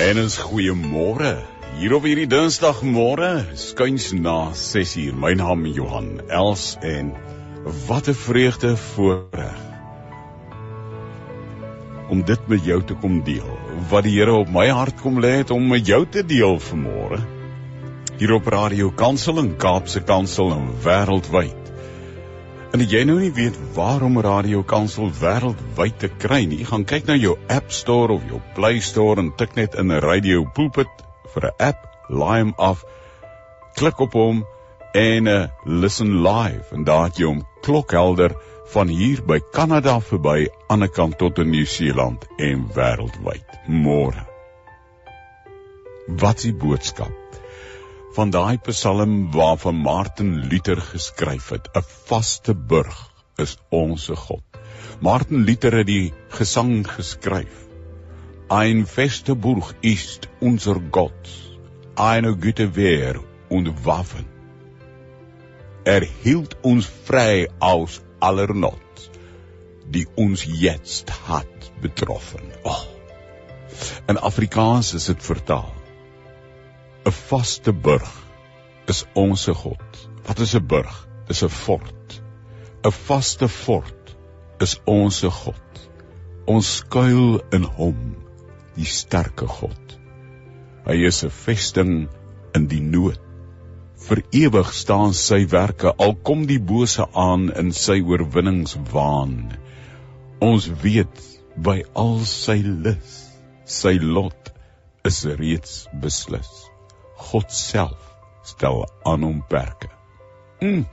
En is goeiemôre. Hier op hierdie Dinsdagmôre, skuins na 6uur. My naam is Johan Els en wat 'n vreugde voorreg om dit met jou te kom deel. Wat die Here op my hart kom lê het om met jou te deel vanmôre. Hier op Radio Kansel en Kaapse Kansel en wêreldwyd. En as jy nou nie weet waarom Radio Kansel wêreldwyd te kry nie, gaan kyk na jou App Store of jou Play Store en tik net in 'n Radio Pulpit vir 'n app, laai hom af, klik op hom en uh, listen live en daar het jy hom klokhelder van hier by Kanada verby aan die kant tot in Nieu-Seeland en wêreldwyd. Môre. Wat is die boodskap? Van daai Psalm waarvan Martin Luther geskryf het, 'n vaste burg is ons God. Martin Luther het die gesang geskryf. Ein feste Burg ist unser Gott, eine gute Wehr und Waffen. Er hielt uns frei aus aller Not, die uns jetzt hat betroffen. Oh. In Afrikaans is dit vertaal. 'n Vaste burg is ons God. Wat is 'n burg? Dis 'n fort. 'n Vaste fort is ons God. Ons skuil in hom die sterke God. Hy is 'n vesting in die nood. Vir ewig staan sy werke al kom die bose aan in sy oorwinningswaan. Ons weet by al sy lus, sy lot is reeds beslis. God self stel aan hom perke. Mm.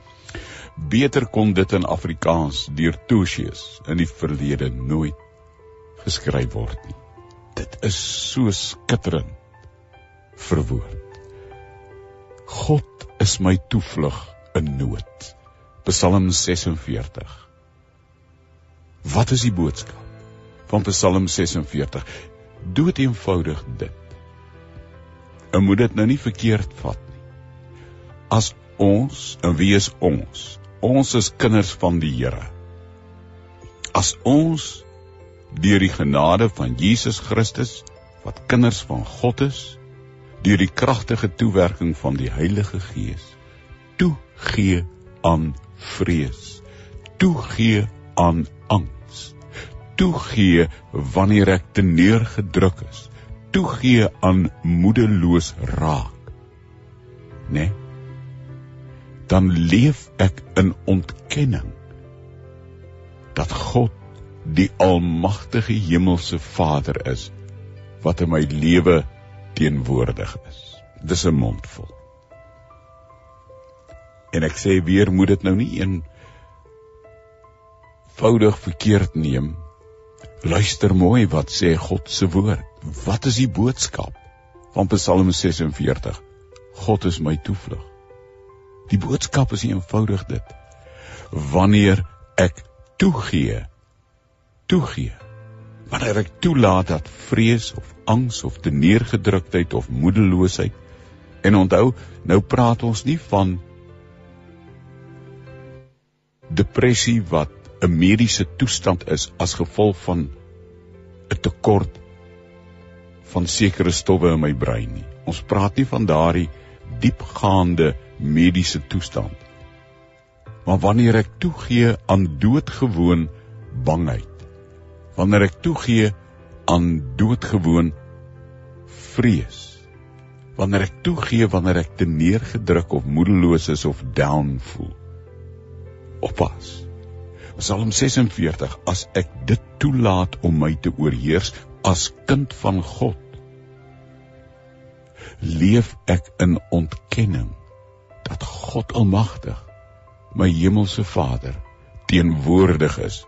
Beter kon dit in Afrikaans deur Tosius in die verlede nooit geskryf word nie dit is so skitterend verwoord. God is my toevlug in nood. Psalm 46. Wat is die boodskap van Psalm 46? Dood eenvoudig dit. En moet dit nou nie verkeerd vat nie. As ons, en wie is ons? Ons is kinders van die Here. As ons deur die genade van Jesus Christus wat kinders van God is deur die kragtige toewerking van die Heilige Gees toegee aan vrees toegee aan angs toegee wanneer ek te neergedruk is toegee aan moedeloos raak né nee? dan leef ek in ontkenning dat God die almagtige hemelse Vader is wat in my lewe teenwoordig is. Dis 'n mondvol. En ek sê weer moet dit nou nie een voudig verkeerd neem. Luister mooi wat sê God se woord. Wat is die boodskap van Psalm 46? God is my toevlug. Die boodskap is eenvoudig dit. Wanneer ek toegee toegee. Wanneer ek toelaat dat vrees of angs of teneergedruktheid of moedeloosheid en onthou, nou praat ons nie van depressie wat 'n mediese toestand is as gevolg van 'n tekort van sekere stowwe in my brein nie. Ons praat nie van daardie diepgaande mediese toestand. Maar wanneer ek toegee aan doodgewoon bangheid wanneer ek toegee aan doodgewoon vrees wanneer ek toegee wanneer ek te neergedruk of moedeloos is of down voel oppas Psalm 46 as ek dit toelaat om my te oorheers as kind van God leef ek in ontkenning dat God almagtig my hemelse Vader teenwoordig is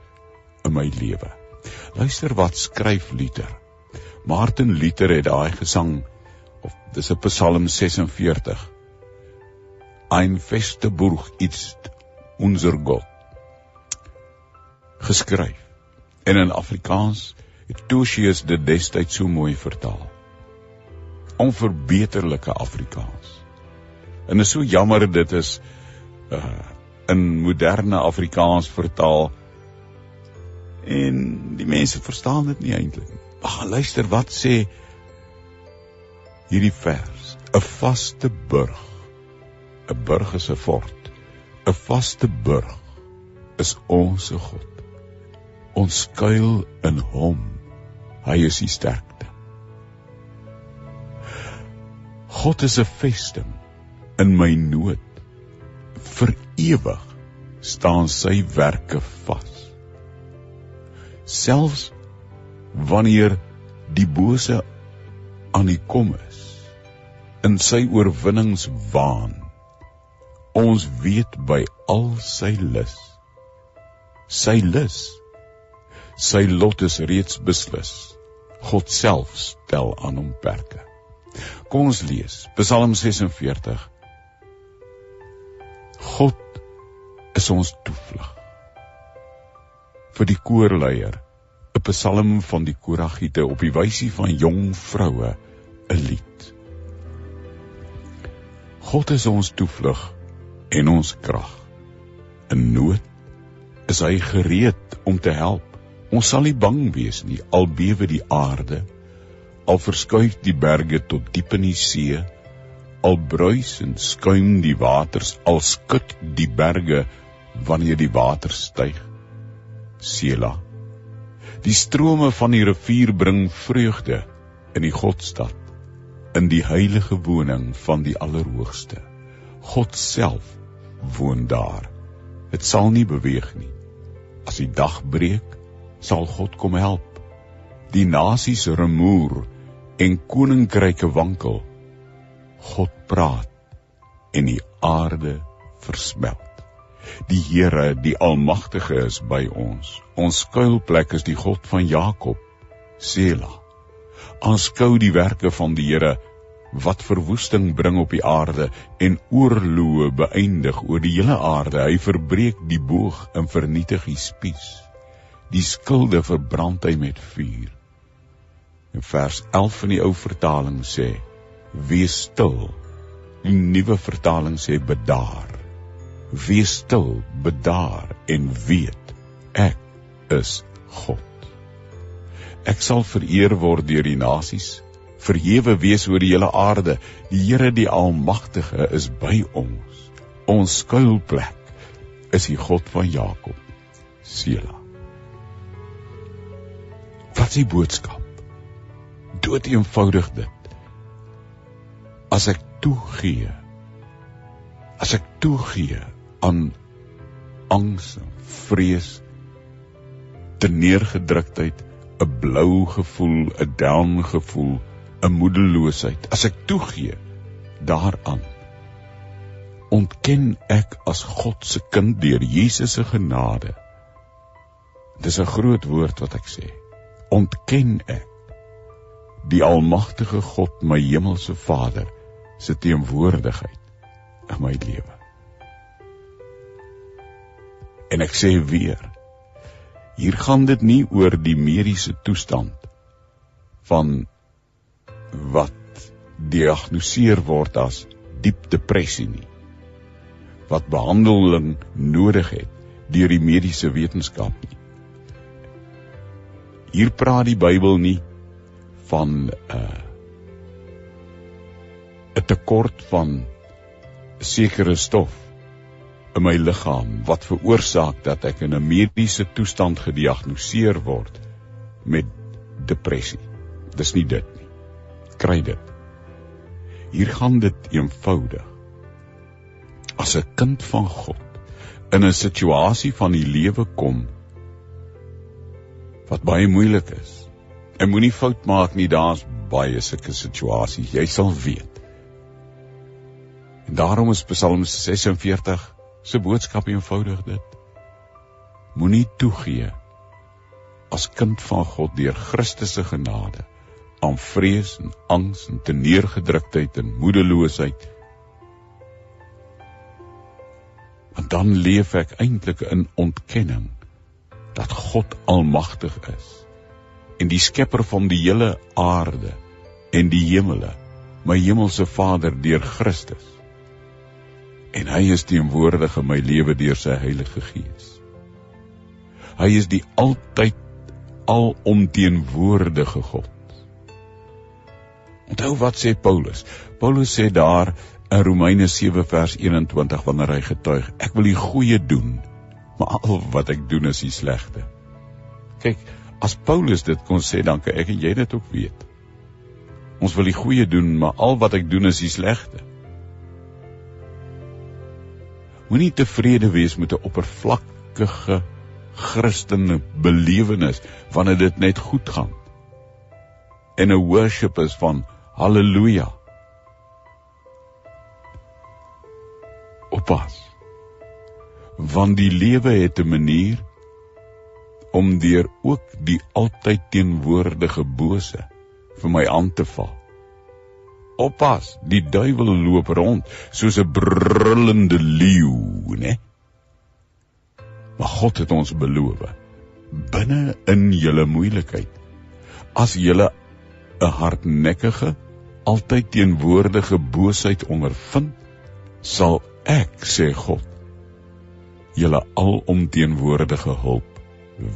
in my lewe Luister wat skryf Luther. Martin Luther het daai gesang of dis 'n Psalm 46. Ein feste Burg ist unser Gott. Geskryf. En in Afrikaans Tosius dit destyds so mooi vertaal. Onverbeterlike Afrikaans. En is so jammer dit is uh in moderne Afrikaans vertaal en die mense verstaan dit nie eintlik nie. Wag, luister wat sê hierdie vers, 'n vaste burg. 'n Burg is 'n fort. 'n Vaste burg is ons God. Ons skuil in Hom. Hy is die sterkte. God is 'n vesting in my nood. Vir ewig staan sy werke vas. Selfs wanneer die bose aan die kom is in sy oorwinningswaan ons weet by al sy lus sy lus sy lot is reeds beslis God self stel aan hom perke kom ons lees Psalm 46 God is ons toevlug vir die koorleier 'n psalm van die koragiete op die wysie van jong vroue 'n lied. God is ons toevlug en ons krag. In nood is hy gereed om te help. Ons sal nie bang wees nie al bewe die aarde, al verskuif die berge tot diep in die see, al bruis en skuim die waters, al skud die berge wanneer die water styg. Selah Die strome van die rivier bring vreugde in die Godstad, in die heilige woning van die Allerhoogste. God self woon daar. Dit sal nie beweeg nie. As die dag breek, sal God kom help. Die nasies rumoer en koninkryke wankel. God praat en die aarde versmelt. Die Here, die Almagtige is by ons. Ons skuilplek is die God van Jakob. Sela. Aanskou die werke van die Here wat verwoesting bring op die aarde en oorloë beëindig oor die hele aarde. Hy verbreek die boog en vernietig die spies. Die skilde verbrand hy met vuur. In vers 11 van die ou vertaling sê: Wees stil. Die nuwe vertaling sê bedaar. Wees stil, bedaar en weet ek is God. Ek sal vereer word deur die nasies, verhewe wees oor die hele aarde. Die Here die Almagtige is by ons. Ons skuilplek is die God van Jakob. Sela. Wat is die boodskap? Dood eenvoudig dit. As ek toegee, as ek toegee aan angs, vrees, teneergedruktheid, 'n blou gevoel, 'n down gevoel, 'n moedeloosheid. As ek toegee daaraan, ontken ek as God se kind deur Jesus se genade. Dis 'n groot woord wat ek sê. Ontken ek die almagtige God, my hemelse Vader, se teenwoordigheid in my lewe. En ek sê weer, hier gaan dit nie oor die mediese toestand van wat diagnoseer word as diep depressie nie. Wat behandeling nodig het deur die mediese wetenskap nie. Hier praat die Bybel nie van 'n uh, 'n tekort van sekere stof in my liggaam wat veroorsaak dat ek in 'n mediese toestand gediagnoseer word met depressie. Dis nie dit nie. Kry dit. Hier gaan dit eenvoudig. As 'n kind van God in 'n situasie van die lewe kom wat baie moeilik is. En moenie fout maak nie, daar's baie sulke situasies. Jy sal weet. En daarom is Psalm 46 se boodskap eenvoudig dit. Moenie toegee as kind van God deur Christus se genade aan vrees en angs en teneergedruktheid en moedeloosheid. Want dan leef ek eintlik in ontkenning dat God almagtig is en die skepper van die hele aarde en die hemele, my hemelse Vader deur Christus en hy is teenwoordig in my lewe deur sy Heilige Gees. Hy is die altyd alomteenwoordige God. Onthou wat sê Paulus? Paulus sê daar in Romeine 7 vers 21 wanneer hy getuig, ek wil die goeie doen, maar al wat ek doen is die slegte. Kyk, as Paulus dit kon sê, dan kan ek en jy dit ook weet. Ons wil die goeie doen, maar al wat ek doen is die slegte. Moenie tevrede wees met 'n oppervlakkige Christelike belewenis wanneer dit net goed gaan. En 'n worship is van haleluja. Oppas. Want die lewe het 'n manier om deur ook die altyd teenwoordige bose vir my aan te val. Oppas, die duiwel loop rond soos 'n brullende leeu, né? Maar God het ons beloof binne in julle moeilikheid as julle 'n hardnekkige altyd teenwoordige boosheid ondervind sal ek sê God julle alomteenwoordige hulp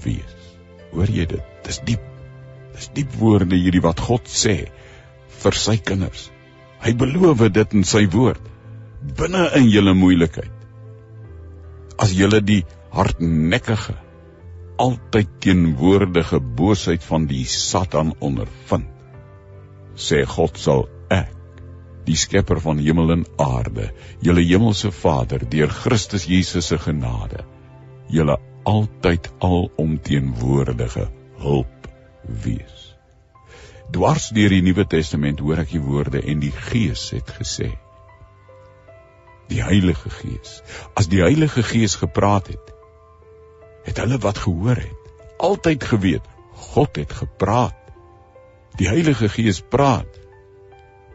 wees. Hoor jy dit? Dis diep. Dis diep woorde hierdie wat God sê vir sy kinders. Hy beloof dit in sy woord binne in julle moeilikheid. As julle die hardnekkige altyd teenwoordige boosheid van die Satan ondervind sê God sal ek die skepper van hemel en aarde julle hemelse Vader deur Christus Jesus se genade julle altyd alomteenwoordige hulp wees dwars deur die Nuwe Testament hoor ek die woorde en die Gees het gesê die Heilige Gees as die Heilige Gees gepraat het het hulle wat gehoor het altyd geweet God het gepraat. Die Heilige Gees praat.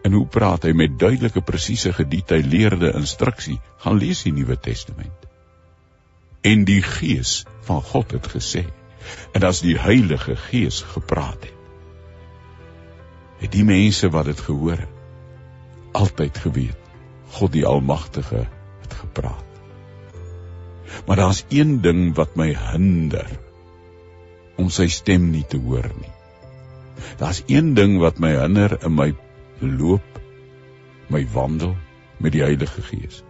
En hoe praat hy met duidelike presiese gedetailleerde instruksie? Gaan lees die Nuwe Testament. En die Gees van God het gesê en as die Heilige Gees gepraat het, het die mense wat dit gehoor het altyd geweet God die Almagtige het gepraat. Maar daar's een ding wat my hinder om sy stem nie te hoor nie. Daar's een ding wat my hinder in my loop, my wandel met die Heilige Gees.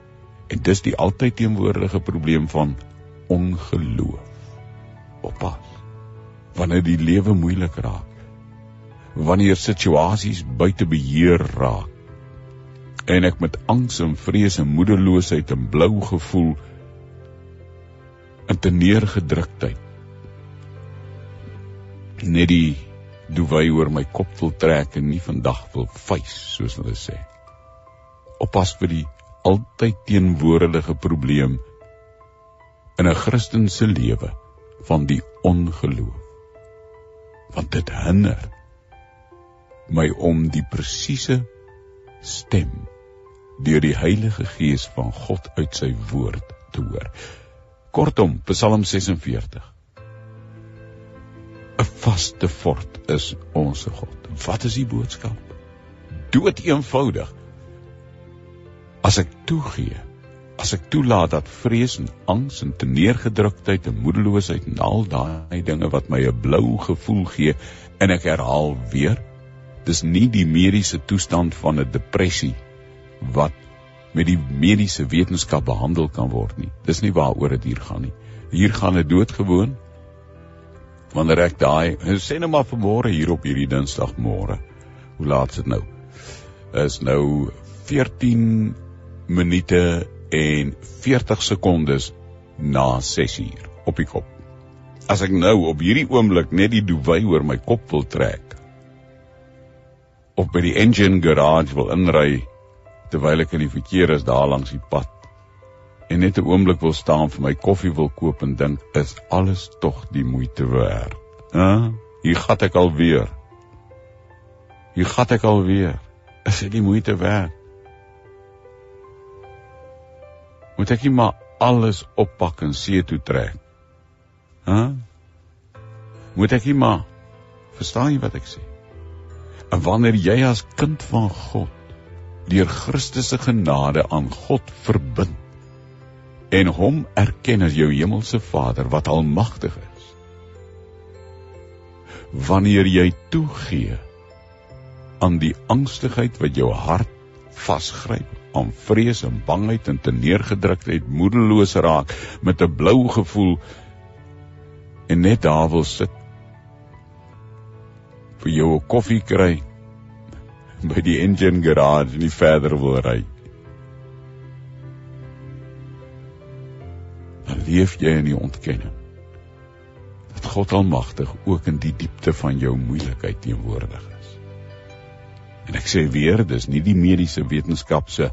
En dis die altyd teenwoordige probleem van ongeloof. Oppas. Wanneer die lewe moeilik raak, wanneer situasies buite beheer raak en ek met angs en vrees en moedeloosheid en blou gevoel in te neergedruktheid. Net die duwy oor my kop wil trek en nie vandag wil vuis soos hulle sê. Oppas vir die altyd teenwoordige probleem in 'n Christen se lewe van die ongeloof. Want dit hinder my om die presiese stem deur die Heilige Gees van God uit sy woord te hoor. Kortom, Psalm 46. 'n Vaste fort is ons God. Wat is die boodskap? Dood eenvoudig. As ek toegee, as ek toelaat dat vrees en angs en teneergedruktheid en moedeloosheid en al daai dinge wat my 'n blou gevoel gee en ek herhaal weer, dis nie die mediese toestand van 'n depressie wat met die mediese wetenskap behandel kan word nie. Dis nie waaroor dit hier gaan nie. Hier gaan dit doodgewoon. Wanneer ek daai, sê nou maar vanmôre hier op hierdie Dinsdagmôre. Hoe laat is dit nou? Is nou 14 minute en 40 sekondes na 6uur op die kop. As ek nou op hierdie oomblik net die duwy oor my kop wil trek of by die engine garage wil inry terwyl ek in die verkeer is daar langs die pad en net 'n oomblik wil staan vir my koffie wil koop en dink is alles tog die moeite werd. Hæ? Hier gat ek al weer. Hier gat ek al weer. Is dit die moeite werd? Moet ek nie maar alles oppak en see toe trek? Hæ? Moet ek nie maar verstaan jy wat ek sê? En wanneer jy as kind van God deur Christus se genade aan God verbind en hom erken as jou hemelse Vader wat almagtig is. Wanneer jy toegee aan die angstigheid wat jou hart vasgryp, aan vrees en bangheid en teneergedruktheid, moedeloos raak met 'n blou gevoel en net daar wil sit vir jou 'n koffie kry by die engine garage en nie verder wil ry. Dan leef jy in die ontkenning dat God almagtig ook in die diepte van jou moeilikheid teenwoordig is. En ek sê weer, dis nie die mediese wetenskap se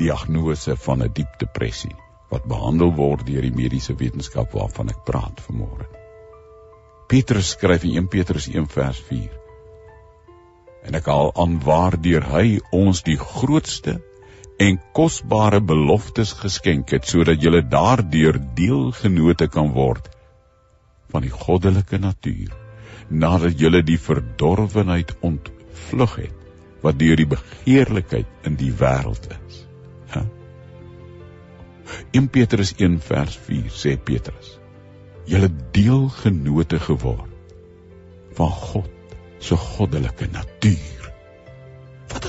diagnose van 'n diep depressie wat behandel word deur die mediese wetenskap waarvan ek praat vanmôre. Petrus skryf in 1 Petrus 1 vers 4. En ek haal aan waardeur hy ons die grootste en kosbare beloftes geskenk het sodat julle daardeur deelgenote kan word van die goddelike natuur nadat julle die verdorwenheid ontvlug het wat deur die begeerlikheid in die wêreld is. Huh? 1 Petrus 1 vers 4 sê Petrus julle deelgenote geword van God se goddelike natuur.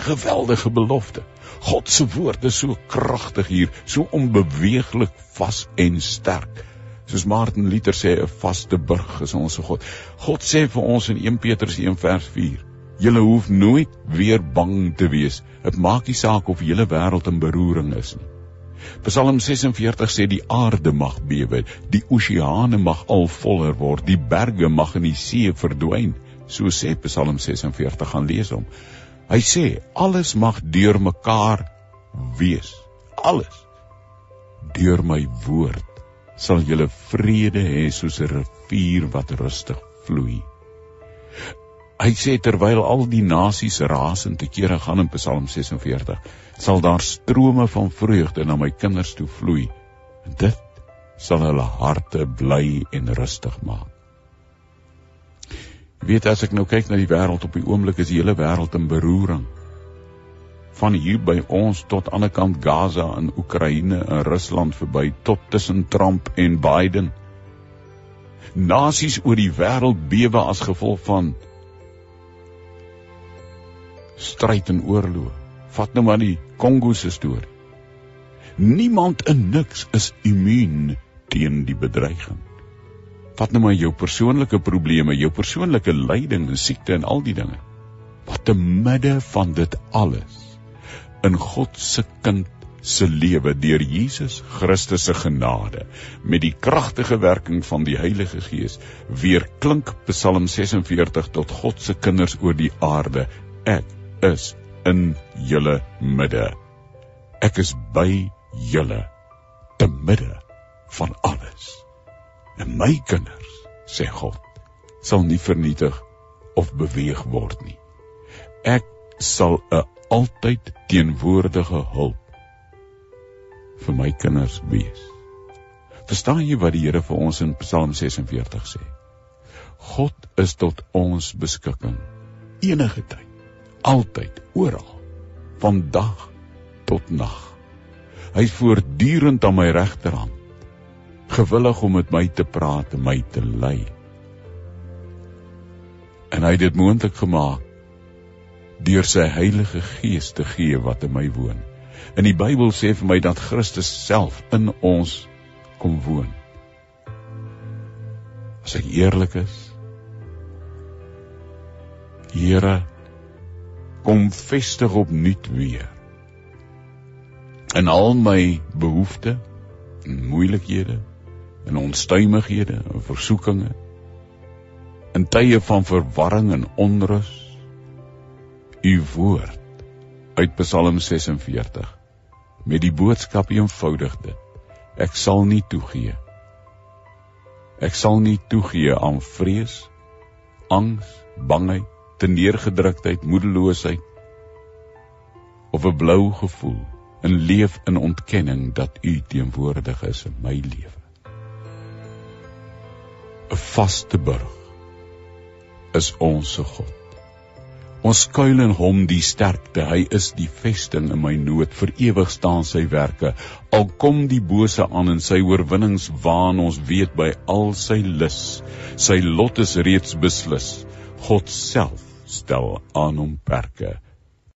Geweldige belofte. God se woord is so kragtig hier, so onbeweeglik vas en sterk. Soos Martin Luther sê, 'n vaste burg is ons God. God sê vir ons in 1 Petrus 1 vers 4: Julle hoef nooit weer bang te wees. Dit maak nie saak of julle wêreld in beroering is nie. Psalm 46 sê die aarde mag bewe, die oseane mag al voller word, die berge mag in die see verdwyn. So sê Psalm 46 gaan lees hom. Hy sê alles mag deurmekaar wees. Alles. Deur my woord sal julle vrede hê soos 'n rivier wat rustig vloei. Hy sê terwyl al die nasies rasend te kere gaan in Psalm 46, sal daar strome van vreugde na my kinders toe vloei. Dit sal hulle harte bly en rustig maak. Weet as ek nou kyk na die wêreld op die oomblik is die hele wêreld in beroering. Van hier by ons tot aan die kant Gaza en Oekraïne en Rusland verby tot tussen Trump en Biden. Nasies oor die wêreld bewe as gevolg van stryd en oorlog. Vat nou maar die Kongo se storie. Niemand in niks is immuun teen die bedreiging. Vat nou maar jou persoonlike probleme, jou persoonlike lyding en siekte en al die dinge. Wat te midde van dit alles in God se kind se lewe deur Jesus Christus se genade met die kragtige werking van die Heilige Gees weer klink Psalm 46 tot God se kinders oor die aarde ek is in julle midde. Ek is by julle te midde van alles. En my kinders, sê God, sal nie vernietig of beweeg word nie. Ek sal 'n altyd teenwoordige hulp vir my kinders wees. Verstaan jy wat die Here vir ons in Psalm 46 sê? God is tot ons beskikking enige tyd altyd oral van dag tot nag hy is voortdurend aan my regterhand gewillig om met my te praat en my te lei. En hy het dit moontlik gemaak deur sy heilige gees te gee wat in my woon. In die Bybel sê vir my dat Christus self in ons kom woon. As ek eerlik is Here kom vestig opnuut weer. In al my behoeftes en moeilikhede en onstuimighede en versoekinge in tye van verwarring en onrus u woord uit Psalm 46 met die boodskap eenvoudig dit ek sal nie toegee ek sal nie toegee aan vrees angs bangheid teneergedruktheid, moedeloosheid of 'n blou gevoel en leef in ontkenning dat U teenwoordig is in my lewe. Vaste burg is ons se God. Ons skuil in hom die sterkte. Hy is die vesting in my nood. Vir ewig staan sy werke. Al kom die bose aan en sy oorwinnings waan ons weet by al sy lus. Sy lot is reeds beslis. God self stel aan hom perke